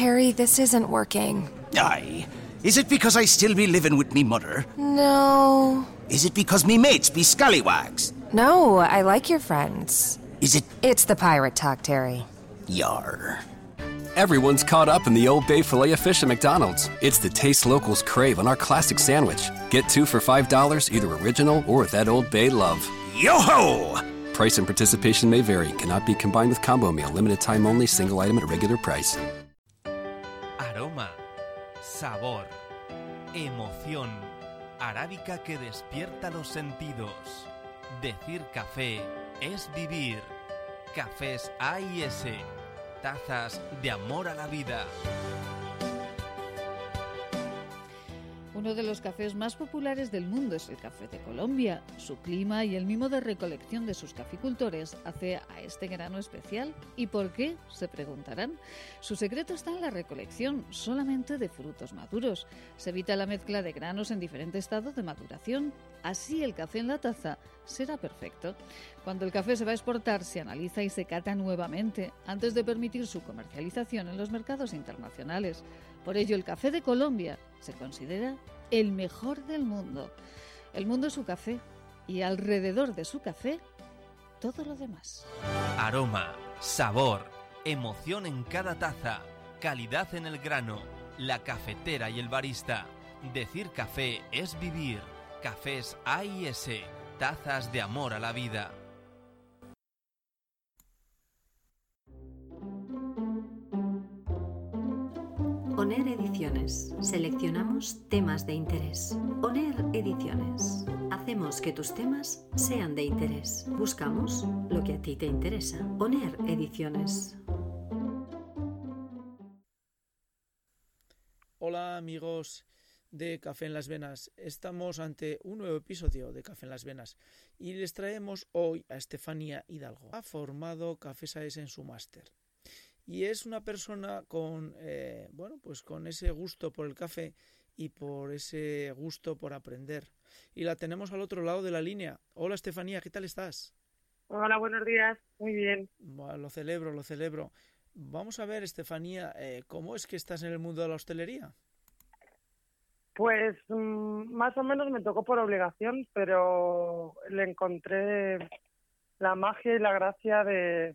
Terry, this isn't working. Aye. Is it because I still be living with me mother? No. Is it because me mates be scallywags? No, I like your friends. Is it It's the pirate talk, Terry. yar? Everyone's caught up in the Old Bay filet of fish at McDonald's. It's the taste locals crave on our classic sandwich. Get two for $5, either original or with that Old Bay love. Yo ho! Price and participation may vary, cannot be combined with combo meal, limited time only, single item at regular price. Sabor, emoción, arábica que despierta los sentidos. Decir café es vivir. Cafés A y S, tazas de amor a la vida. Uno de los cafés más populares del mundo es el café de Colombia. Su clima y el mimo de recolección de sus caficultores hace a este grano especial. ¿Y por qué? Se preguntarán. Su secreto está en la recolección solamente de frutos maduros. Se evita la mezcla de granos en diferente estado de maduración. Así el café en la taza será perfecto. Cuando el café se va a exportar, se analiza y se cata nuevamente antes de permitir su comercialización en los mercados internacionales. Por ello, el café de Colombia se considera el mejor del mundo. El mundo es su café y alrededor de su café todo lo demás. Aroma, sabor, emoción en cada taza, calidad en el grano, la cafetera y el barista. Decir café es vivir. Cafés A y S, tazas de amor a la vida. ONER Ediciones. Seleccionamos temas de interés. ONER Ediciones. Hacemos que tus temas sean de interés. Buscamos lo que a ti te interesa. ONER Ediciones. Hola amigos de Café en las Venas. Estamos ante un nuevo episodio de Café en las Venas y les traemos hoy a Estefanía Hidalgo. Ha formado Café SAES en su máster y es una persona con eh, bueno pues con ese gusto por el café y por ese gusto por aprender. Y la tenemos al otro lado de la línea. Hola Estefanía qué tal estás Hola, buenos días. Muy bien. Lo celebro lo celebro. Vamos a ver Estefanía eh, cómo es que estás en el mundo de la hostelería Pues mm, más o menos me tocó por obligación, pero le encontré la magia y la gracia de,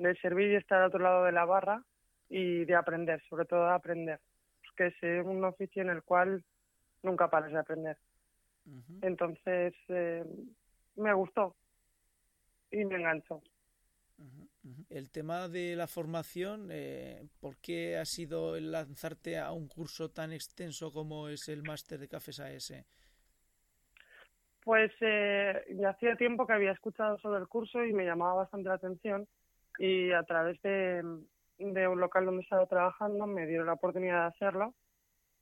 de servir y estar al otro lado de la barra y de aprender, sobre todo de aprender. Es que es un oficio en el cual nunca paras de aprender. Entonces eh, me gustó y me enganchó. El tema de la formación, eh, ¿por qué ha sido el lanzarte a un curso tan extenso como es el máster de Cafés AS? Pues eh, ya hacía tiempo que había escuchado sobre el curso y me llamaba bastante la atención y a través de, de un local donde estaba trabajando me dieron la oportunidad de hacerlo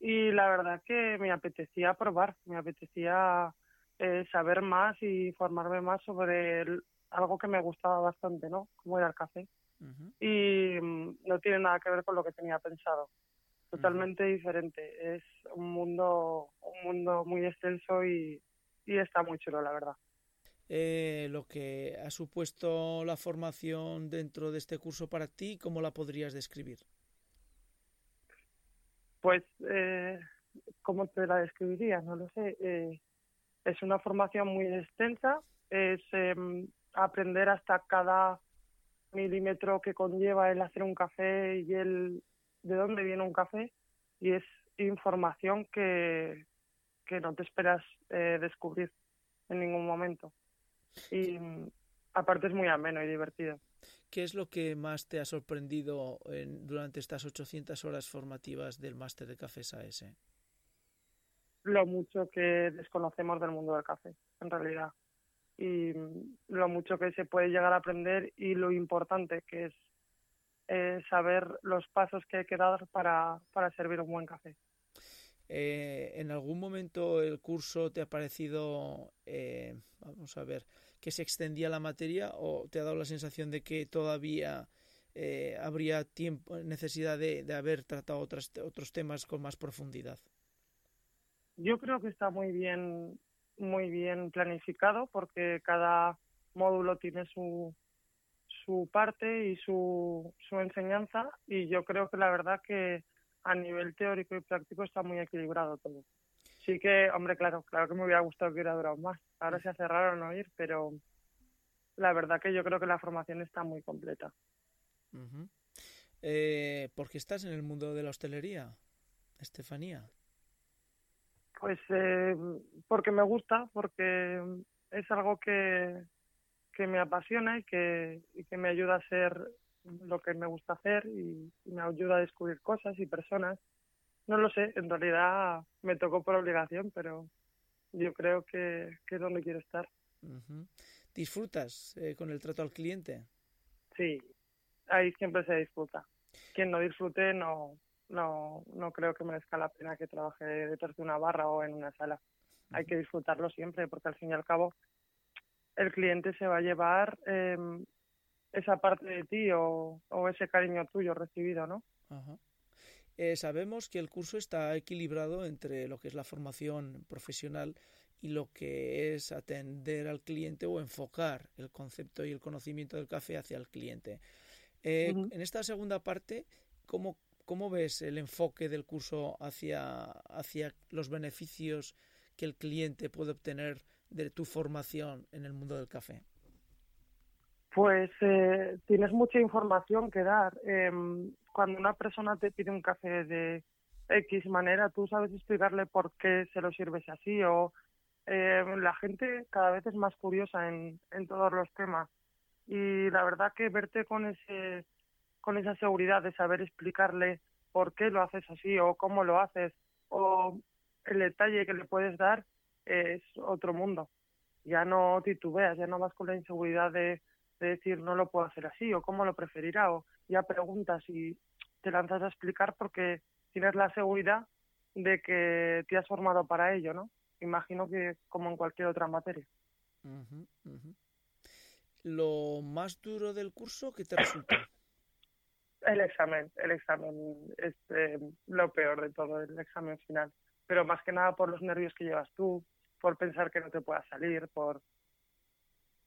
y la verdad que me apetecía probar, me apetecía eh, saber más y formarme más sobre el- algo que me gustaba bastante, ¿no? Como era el café. Y mm, no tiene nada que ver con lo que tenía pensado. Totalmente diferente. Es un mundo, un mundo muy extenso y, y está muy chulo, la verdad. Eh, lo que ha supuesto la formación dentro de este curso para ti, ¿cómo la podrías describir? Pues, eh, ¿cómo te la describiría? No lo sé. Eh, es una formación muy extensa, es em, aprender hasta cada milímetro que conlleva el hacer un café y el de dónde viene un café y es información que, que no te esperas eh, descubrir en ningún momento. Y aparte es muy ameno y divertido. ¿Qué es lo que más te ha sorprendido en- durante estas 800 horas formativas del máster de Cafés AS? lo mucho que desconocemos del mundo del café, en realidad. Y mm, lo mucho que se puede llegar a aprender y lo importante que es eh, saber los pasos que hay que dar para, para servir un buen café. Eh, ¿En algún momento el curso te ha parecido, eh, vamos a ver, que se extendía la materia o te ha dado la sensación de que todavía eh, habría tiempo, necesidad de, de haber tratado otras, otros temas con más profundidad? Yo creo que está muy bien, muy bien planificado porque cada módulo tiene su, su parte y su, su enseñanza y yo creo que la verdad que a nivel teórico y práctico está muy equilibrado todo. Sí que, hombre, claro, claro que me hubiera gustado que hubiera durado más. Ahora se hace raro no ir, pero la verdad que yo creo que la formación está muy completa. Ujú. Eh, ¿Por qué estás en el mundo de la hostelería, Estefanía? Pues eh, porque me gusta, porque es algo que, que me apasiona y que, y que me ayuda a ser lo que me gusta hacer y, y me ayuda a descubrir cosas y personas. No lo sé, en realidad me tocó por obligación, pero yo creo que, que es donde quiero estar. ¿Disfrutas eh, con el trato al cliente? Sí, ahí siempre se disfruta. Quien no disfrute no, no, no creo que merezca la pena que trabaje detrás de una barra o en una sala. Hay que disfrutarlo siempre porque al fin y al cabo el cliente se va a llevar eh, esa parte de ti o, o ese cariño tuyo recibido, ¿no? Ajá. Eh, sabemos que el curso está equilibrado entre lo que es la formación profesional y lo que es atender al cliente o enfocar el concepto y el conocimiento del café hacia el cliente. Eh. En esta segunda parte, ¿cómo, cómo ves el enfoque del curso hacia, hacia los beneficios que el cliente puede obtener de tu formación en el mundo del café? Pues eh, tienes mucha información que dar. Em, cuando una persona te pide un café de X manera, tú sabes explicarle por qué se lo sirves así o eh, la gente cada vez es más curiosa en, en todos los temas. Y la verdad que verte con ese con esa seguridad de saber explicarle por qué lo haces así o cómo lo haces o el detalle que le puedes dar es otro mundo. Ya no titubeas, ya no vas con la inseguridad de, de decir no lo puedo hacer así o cómo lo preferirá o ya preguntas y te lanzas a explicar porque tienes la seguridad de que te has formado para ello, ¿no? Imagino que como en cualquier otra materia. Lo más duro del curso, ¿qué te resultó? El examen, el examen es eh, lo peor de todo, el examen final. Pero más que nada por los nervios que llevas tú, por pensar que no te pueda salir, por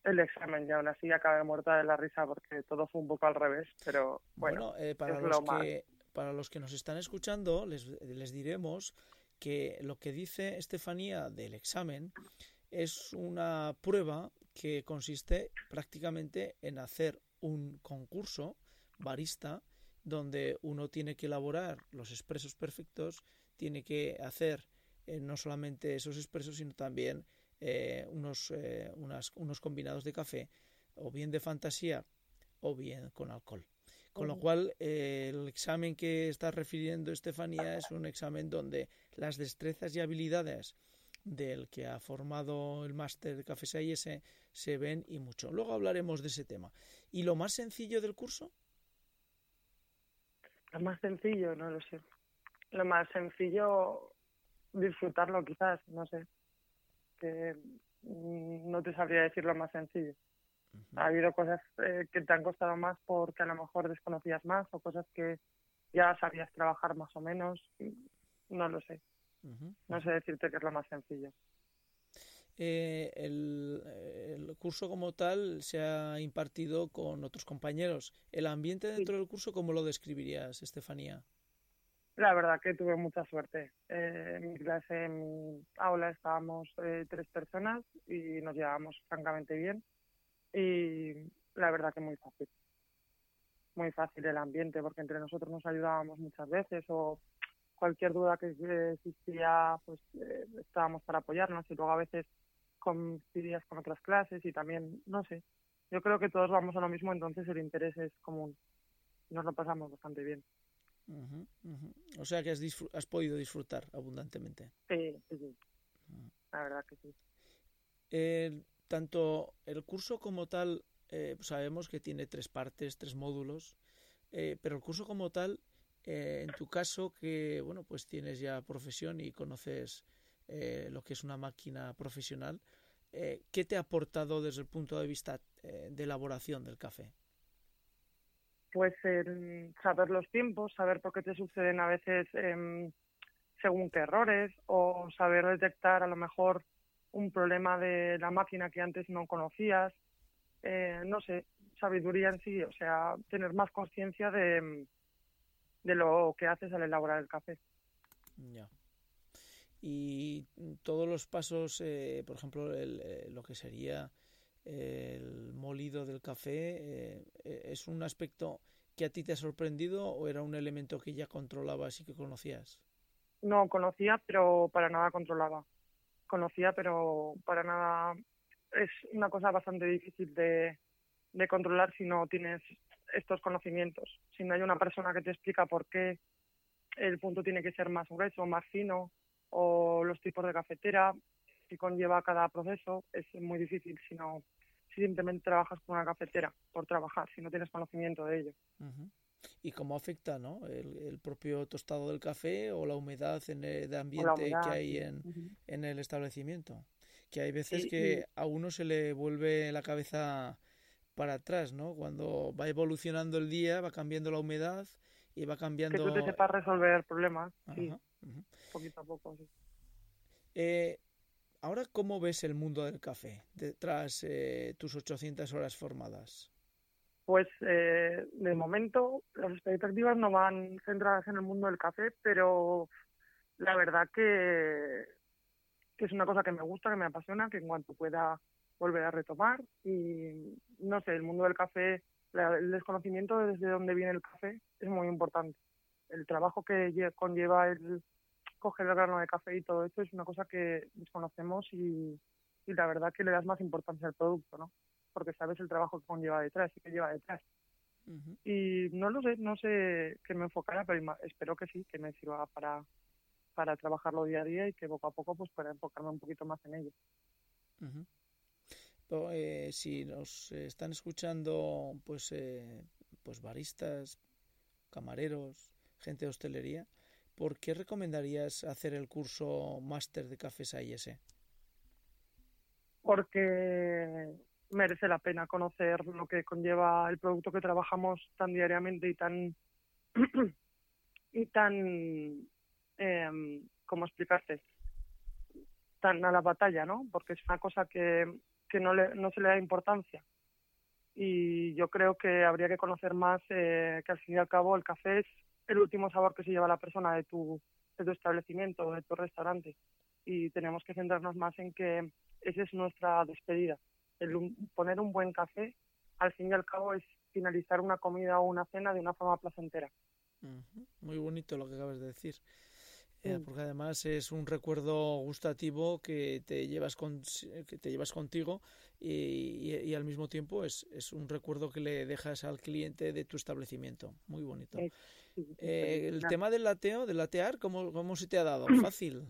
el examen. Y aún así acabé muerta de la risa porque todo fue un poco al revés. Pero bueno, Bueno, eh, para, es los lo que, para los que nos están escuchando, les, les diremos que lo que dice Estefanía del examen es una prueba que consiste prácticamente en hacer un concurso barista donde uno tiene que elaborar los expresos perfectos, tiene que hacer eh, no solamente esos expresos, sino también eh, unos, eh, unas- unos combinados de café, o bien de fantasía, o bien con alcohol. Con lo cual, eh, el examen que está refiriendo Estefanía es un examen donde las destrezas y habilidades del que ha formado el máster de Café S se ven y mucho. Luego hablaremos de ese tema. ¿Y lo más sencillo del curso? Lo más sencillo, no lo sé. Lo más sencillo, disfrutarlo quizás, no sé. Que mm, no te sabría decir lo más sencillo. Ha habido cosas eh, que te han costado más porque a lo mejor desconocías más o cosas que ya sabías trabajar más o menos. No lo sé. No sé decirte qué es lo más sencillo. Eh, el, el curso como tal se ha impartido con otros compañeros. ¿El ambiente dentro del curso cómo lo describirías, Estefanía? La verdad que tuve mucha suerte. Eh, en mi clase, en mi aula, estábamos eh, tres personas y nos llevábamos francamente bien. Y la verdad que muy fácil. Muy fácil el ambiente, porque entre nosotros nos ayudábamos muchas veces o cualquier duda que existía, pues eh, estábamos para apoyarnos y luego a veces coincidías con otras clases y también, no sé, yo creo que todos vamos a lo mismo, entonces el interés es común. Nos lo pasamos bastante bien. O sea que has, has podido disfrutar abundantemente. Sí, sí, sí. La verdad que sí. Tanto el curso como tal, eh, sabemos que tiene tres partes, tres módulos, eh, pero el curso como tal, eh, en tu caso, que bueno, pues tienes ya profesión y conoces eh, lo que es una máquina profesional, ¿qué te ha aportado desde el punto de vista de elaboración del café? Pues el saber los tiempos, saber por qué te suceden a veces em, según qué errores o saber detectar a lo mejor un problema de la máquina que antes no conocías. Eh, no sé, sabiduría en sí, o sea, tener más conciencia de, de lo que haces al elaborar el café. Ya. Y todos los pasos, eh, por ejemplo, el, eh, lo que sería el molido del café, eh, ¿es un aspecto que a ti te ha sorprendido o era un elemento que ya controlabas y que conocías? No, conocía, pero para nada controlaba. Conocía, pero para nada. Es una cosa bastante difícil de, de controlar si no tienes estos conocimientos. Si no hay una persona que te explica por qué el punto tiene que ser más grueso, más fino, o los tipos de cafetera que conlleva cada proceso, es muy difícil si no si simplemente trabajas con una cafetera por trabajar, si no tienes conocimiento de ello. ¿Y cómo afecta ¿no? el, propio tostado del café o la humedad en el ambiente que hay en, en, el establecimiento? Que hay veces que a uno se le vuelve la cabeza para atrás, ¿no? Cuando va evolucionando el día, va cambiando la humedad y va cambiando... Que tú te sepas resolver problemas, sí. Poquito a poco, sí. Eh, ahora, ¿cómo ves el mundo del café tras eh, tus 800 horas formadas? Pues eh, de momento las expectativas no van centradas en el mundo del café, pero la verdad que, que es una cosa que me gusta, que me apasiona, que en cuanto pueda volver a retomar y no sé, el mundo del café, el desconocimiento de desde dónde viene el café es muy importante. El trabajo que conlleva el coger el grano de café y todo esto es una cosa que desconocemos y, y la verdad que le das más importancia al producto, ¿no? Porque sabes el trabajo que conlleva detrás y que lleva detrás. Y no lo sé, no sé qué me enfocará, pero espero que sí, que me sirva para, para trabajarlo día a día y que poco a poco pues pueda enfocarme un poquito más en ello. eh, si nos están escuchando pues eh, pues baristas, camareros, gente de hostelería, ¿por qué recomendarías hacer el curso máster de cafés AIS? Porque merece la pena conocer lo que conlleva el producto que trabajamos tan diariamente y tan y tan eh, cómo explicarte tan a la batalla no porque es una cosa que, que no le, no se le da importancia. Y yo creo que habría que conocer más eh, que al fin y al cabo el café es el último sabor que se lleva la persona de tu, de tu establecimiento o de tu restaurante y tenemos que centrarnos más en que esa es nuestra despedida. El poner un buen café, al fin y al cabo, es finalizar una comida o una cena de una forma placentera. Muy bonito lo que acabas de decir. Eh, porque además es un recuerdo gustativo que te llevas con, que te llevas contigo y, y, al mismo tiempo es, es un recuerdo que le dejas al cliente de tu establecimiento. Muy bonito. Eh, el tema del lateo, del latear, ¿cómo, ¿cómo se te ha dado? ¿Fácil?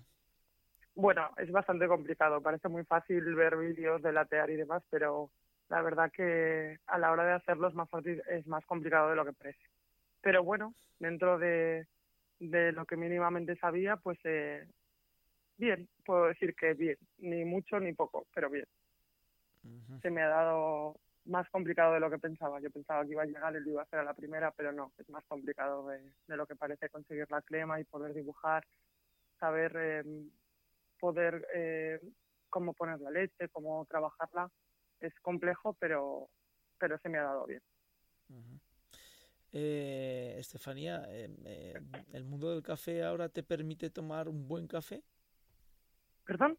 Bueno, es bastante complicado. Parece muy fácil ver vídeos de latear y demás, pero la verdad que a la hora de hacerlo es más fácil, es más complicado de lo que parece. Pero bueno, dentro de, de lo que mínimamente sabía, pues eh, bien, puedo decir que bien, ni mucho ni poco, pero bien. Se me ha dado más complicado de lo que pensaba. Yo pensaba que iba a llegar y lo iba a hacer a la primera, pero no, es más complicado de, de lo que parece conseguir la crema y poder dibujar, saber eh, poder eh, cómo poner la leche, cómo trabajarla. Es complejo, pero, pero se me ha dado bien. eh, Estefanía, eh, ¿el mundo del café ahora te permite tomar un buen café? ¿Perdón?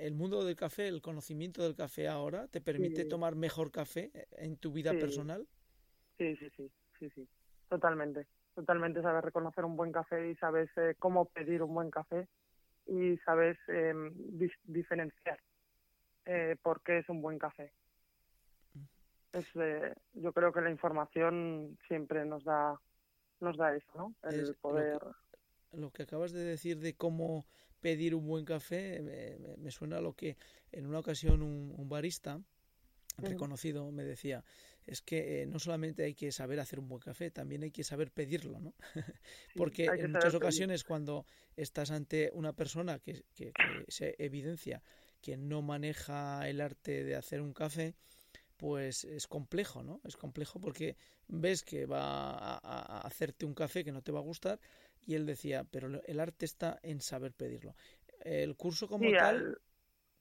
¿El mundo del café, el conocimiento del café ahora te permite Sí. tomar mejor café en tu vida Sí. personal? Sí, sí, sí, sí, sí, totalmente. Totalmente sabes reconocer un buen café y sabes eh, cómo pedir un buen café y sabes eh, dis- diferenciar eh, por qué es un buen café. Es, eh, yo creo que la información siempre nos da nos da eso, ¿no? El Es poder. Lo que acabas de decir de cómo pedir un buen café me, me- me suena a lo que en una ocasión un, un barista reconocido me decía es que eh, no solamente hay que saber hacer un buen café también hay que saber pedirlo ¿no? porque en muchas pedir. ocasiones cuando estás ante una persona que, que- que se evidencia que no maneja el arte de hacer un café pues es complejo, ¿no? Es complejo porque ves que va a, a hacerte un café que no te va a gustar y él decía, pero el arte está en saber pedirlo. El curso como Sí, tal al-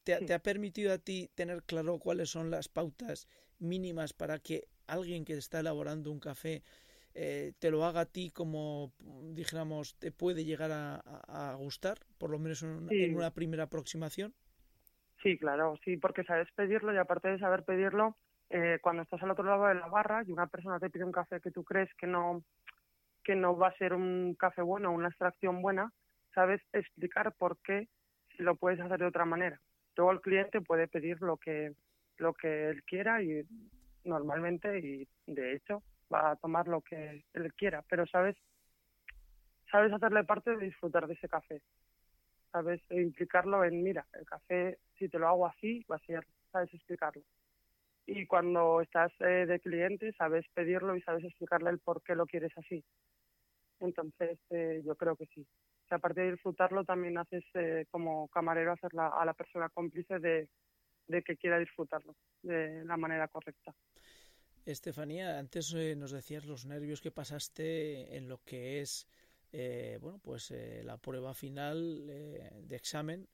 te, sí. te ha permitido a ti tener claro cuáles son las pautas mínimas para que alguien que está elaborando un café eh, te lo haga a ti como, dijéramos, te puede llegar a, gustar, por lo menos en una, primera aproximación? Sí, claro, sí, porque sabes pedirlo y aparte de saber pedirlo, eh, cuando estás al otro lado de la barra y una persona te pide un café que tú crees que no que no va a ser un café bueno, una extracción buena, sabes explicar por qué lo puedes hacer de otra manera. Luego el cliente puede pedir lo que lo que él quiera y normalmente y de hecho va a tomar lo que él quiera, pero sabes sabes hacerle parte de disfrutar de ese café. Sabes implicarlo en, mira, el café si te lo hago así va a ser, sabes explicarlo. Y cuando estás eh, de cliente sabes pedirlo y sabes explicarle el por qué lo quieres así. Entonces eh, yo creo que sí. aparte de disfrutarlo también haces eh, como camarero hacer a la persona cómplice de, de que quiera disfrutarlo de la manera correcta. Estefanía, antes eh, nos decías los nervios que pasaste en lo que es eh, bueno, pues eh, la prueba final de examen,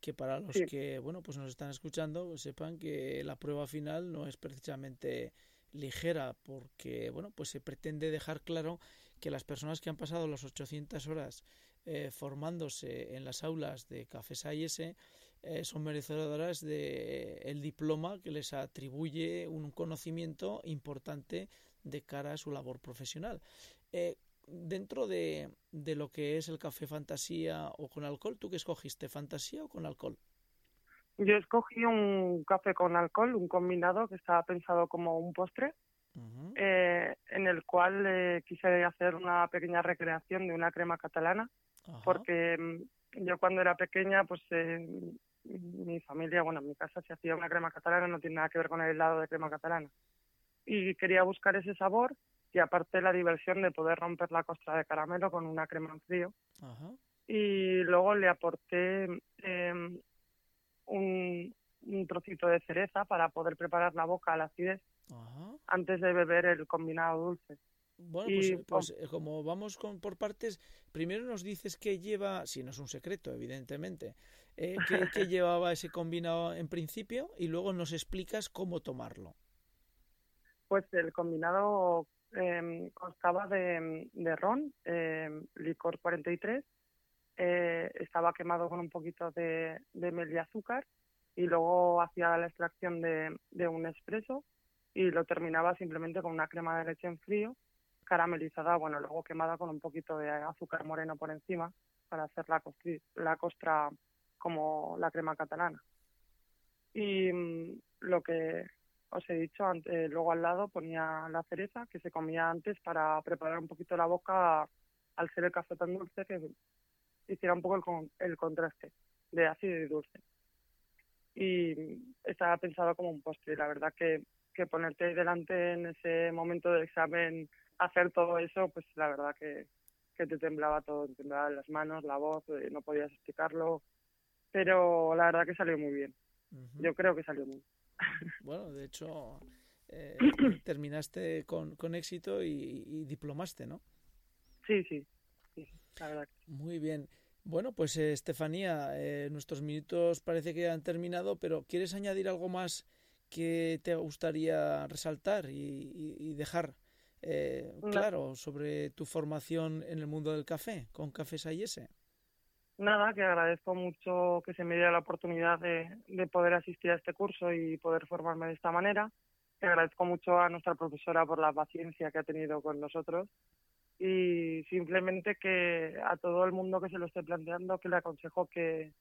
que para los que bueno, pues nos están escuchando, pues sepan que la prueba final no es precisamente ligera porque bueno, pues se pretende dejar claro que las personas que han pasado las 800 horas formándose en las aulas de Cafés AIS eh, son merecedoras de el diploma que les atribuye un conocimiento importante de cara a su labor profesional. Eh, dentro de, de, lo que es el café fantasía o con alcohol, ¿tú qué escogiste, fantasía o con alcohol? Yo escogí un café con alcohol, un combinado que estaba pensado como un postre, eh, en el cual quise hacer una pequeña recreación de una crema catalana, porque mm, yo cuando era pequeña, pues mi familia, bueno, en mi casa se hacía una crema catalana, no tiene nada que ver con el helado de crema catalana. Y quería buscar ese sabor y aparte la diversión de poder romper la costra de caramelo con una crema en frío. Y luego le aporté em, un, trocito de cereza para poder preparar la boca a la acidez antes de beber el combinado dulce. Bueno, pues, pues eh, como vamos con, por partes, primero nos dices que lleva, si no es un secreto, evidentemente, eh, qué, llevaba ese combinado en principio y luego nos explicas cómo tomarlo. Pues el combinado eh, constaba de, de ron, eh, licor 43, eh, estaba quemado con un poquito de, de mel y azúcar y luego hacía la extracción de, de un espresso y lo terminaba simplemente con una crema de leche en frío caramelizada, bueno, luego quemada con un poquito de azúcar moreno por encima para hacer la, la costra como la crema catalana. Y mm, lo que os he dicho, antes, luego al lado ponía la cereza que se comía antes para preparar un poquito la boca al ser el café tan dulce que hiciera un poco el, el contraste de ácido y dulce. Y estaba pensado como un postre. La verdad que, que ponerte delante en ese momento del examen, hacer todo eso, pues la verdad que, que te temblaba todo, te temblaban las manos, la voz, eh, no podías explicarlo, pero la verdad que salió muy bien. Yo creo que salió muy bien. Bueno, de hecho, eh, terminaste con, con éxito y, diplomaste, ¿no? Sí, sí, sí, la verdad. Muy bien. Bueno, pues eh, Estefanía, eh, nuestros minutos parece que han terminado, pero ¿quieres añadir algo más que te gustaría resaltar y, y dejar claro sobre tu formación en el mundo del café con Cafés AIS? Nada, que agradezco mucho que se me diera la oportunidad de, poder asistir a este curso y poder formarme de esta manera. Que agradezco mucho a nuestra profesora por la paciencia que ha tenido con nosotros y simplemente que a todo el mundo que se lo esté planteando que le aconsejo que,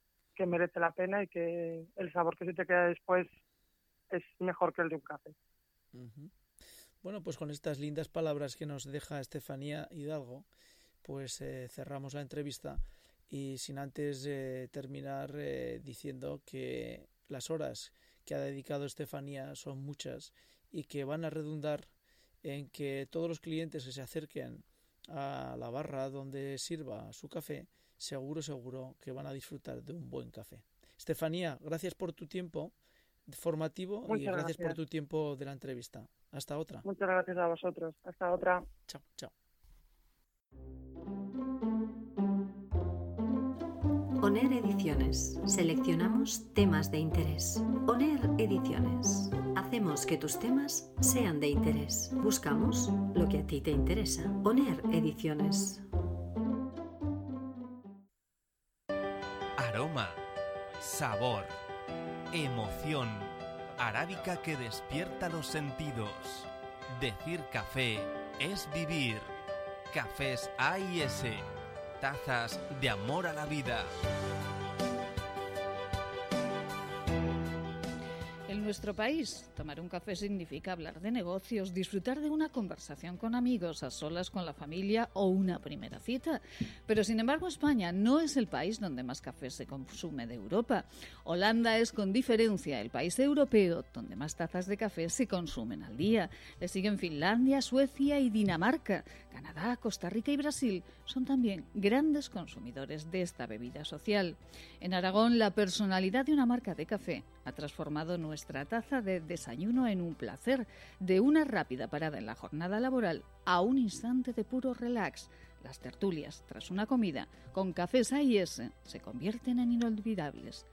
merece la pena y que el sabor que se te queda después es mejor que el de un café. Bueno, pues con estas lindas palabras que nos deja Estefanía Hidalgo, pues eh, cerramos la entrevista y sin antes eh, terminar eh, diciendo que las horas que ha dedicado Estefanía son muchas y que van a redundar en que todos los clientes que se acerquen a la barra donde sirva su café, seguro, seguro que van a disfrutar de un buen café. Estefanía, gracias por tu tiempo formativo y gracias, por tu tiempo de la entrevista. Hasta otra. Muchas gracias a vosotros. Hasta otra. Chao, chao. ONER Ediciones. Seleccionamos temas de interés. ONER Ediciones. Hacemos que tus temas sean de interés. Buscamos lo que a ti te interesa. ONER Ediciones. Aroma, sabor, emoción, arábica que despierta los sentidos. Decir café es vivir. Cafés A y S. Tazas de amor a la vida. Nuestro país, tomar un café significa hablar de negocios, disfrutar de una conversación con amigos, a solas con la familia o una primera cita. Pero sin embargo, España no es el país donde más café se consume de Europa. Holanda es con diferencia el país europeo donde más tazas de café se consumen al día. Le siguen Finlandia, Suecia y Dinamarca. Canadá, Costa Rica y Brasil son también grandes consumidores de esta bebida social. En Aragón, la personalidad de una marca de café ha transformado nuestra taza de desayuno en un placer, de una rápida parada en la jornada laboral a un instante de puro relax. Las tertulias, tras una comida, con cafés A y S, se convierten en inolvidables.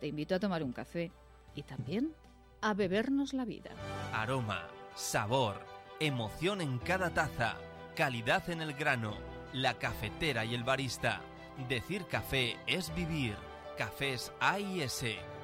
Te invito a tomar un café y también a bebernos la vida. Aroma, sabor, emoción en cada taza, calidad en el grano, la cafetera y el barista. Decir café es vivir. Cafés A y S,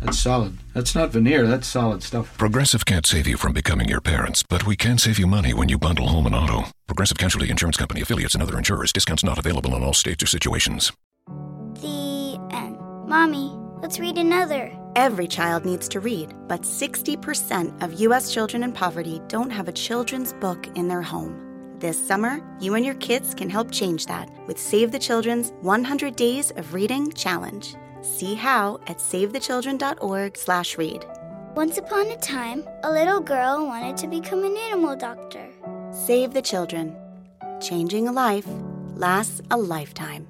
That's solid. That's not veneer, that's solid stuff. Progressive can't save you from becoming your parents, but we can save you money when you bundle home and auto. Progressive Casualty Insurance Company affiliates and other insurers. Discounts not available in all states or situations. The end. Mommy, let's read another. Every child needs to read, but 60% of U.S. children in poverty don't have a children's book in their home. This summer, you and your kids can help change that with Save the Children's 100 Days of Reading Challenge. See how at savethechildren.org/read. Once upon a time, a little girl wanted to become an animal doctor. Save the Children. Changing a life lasts a lifetime.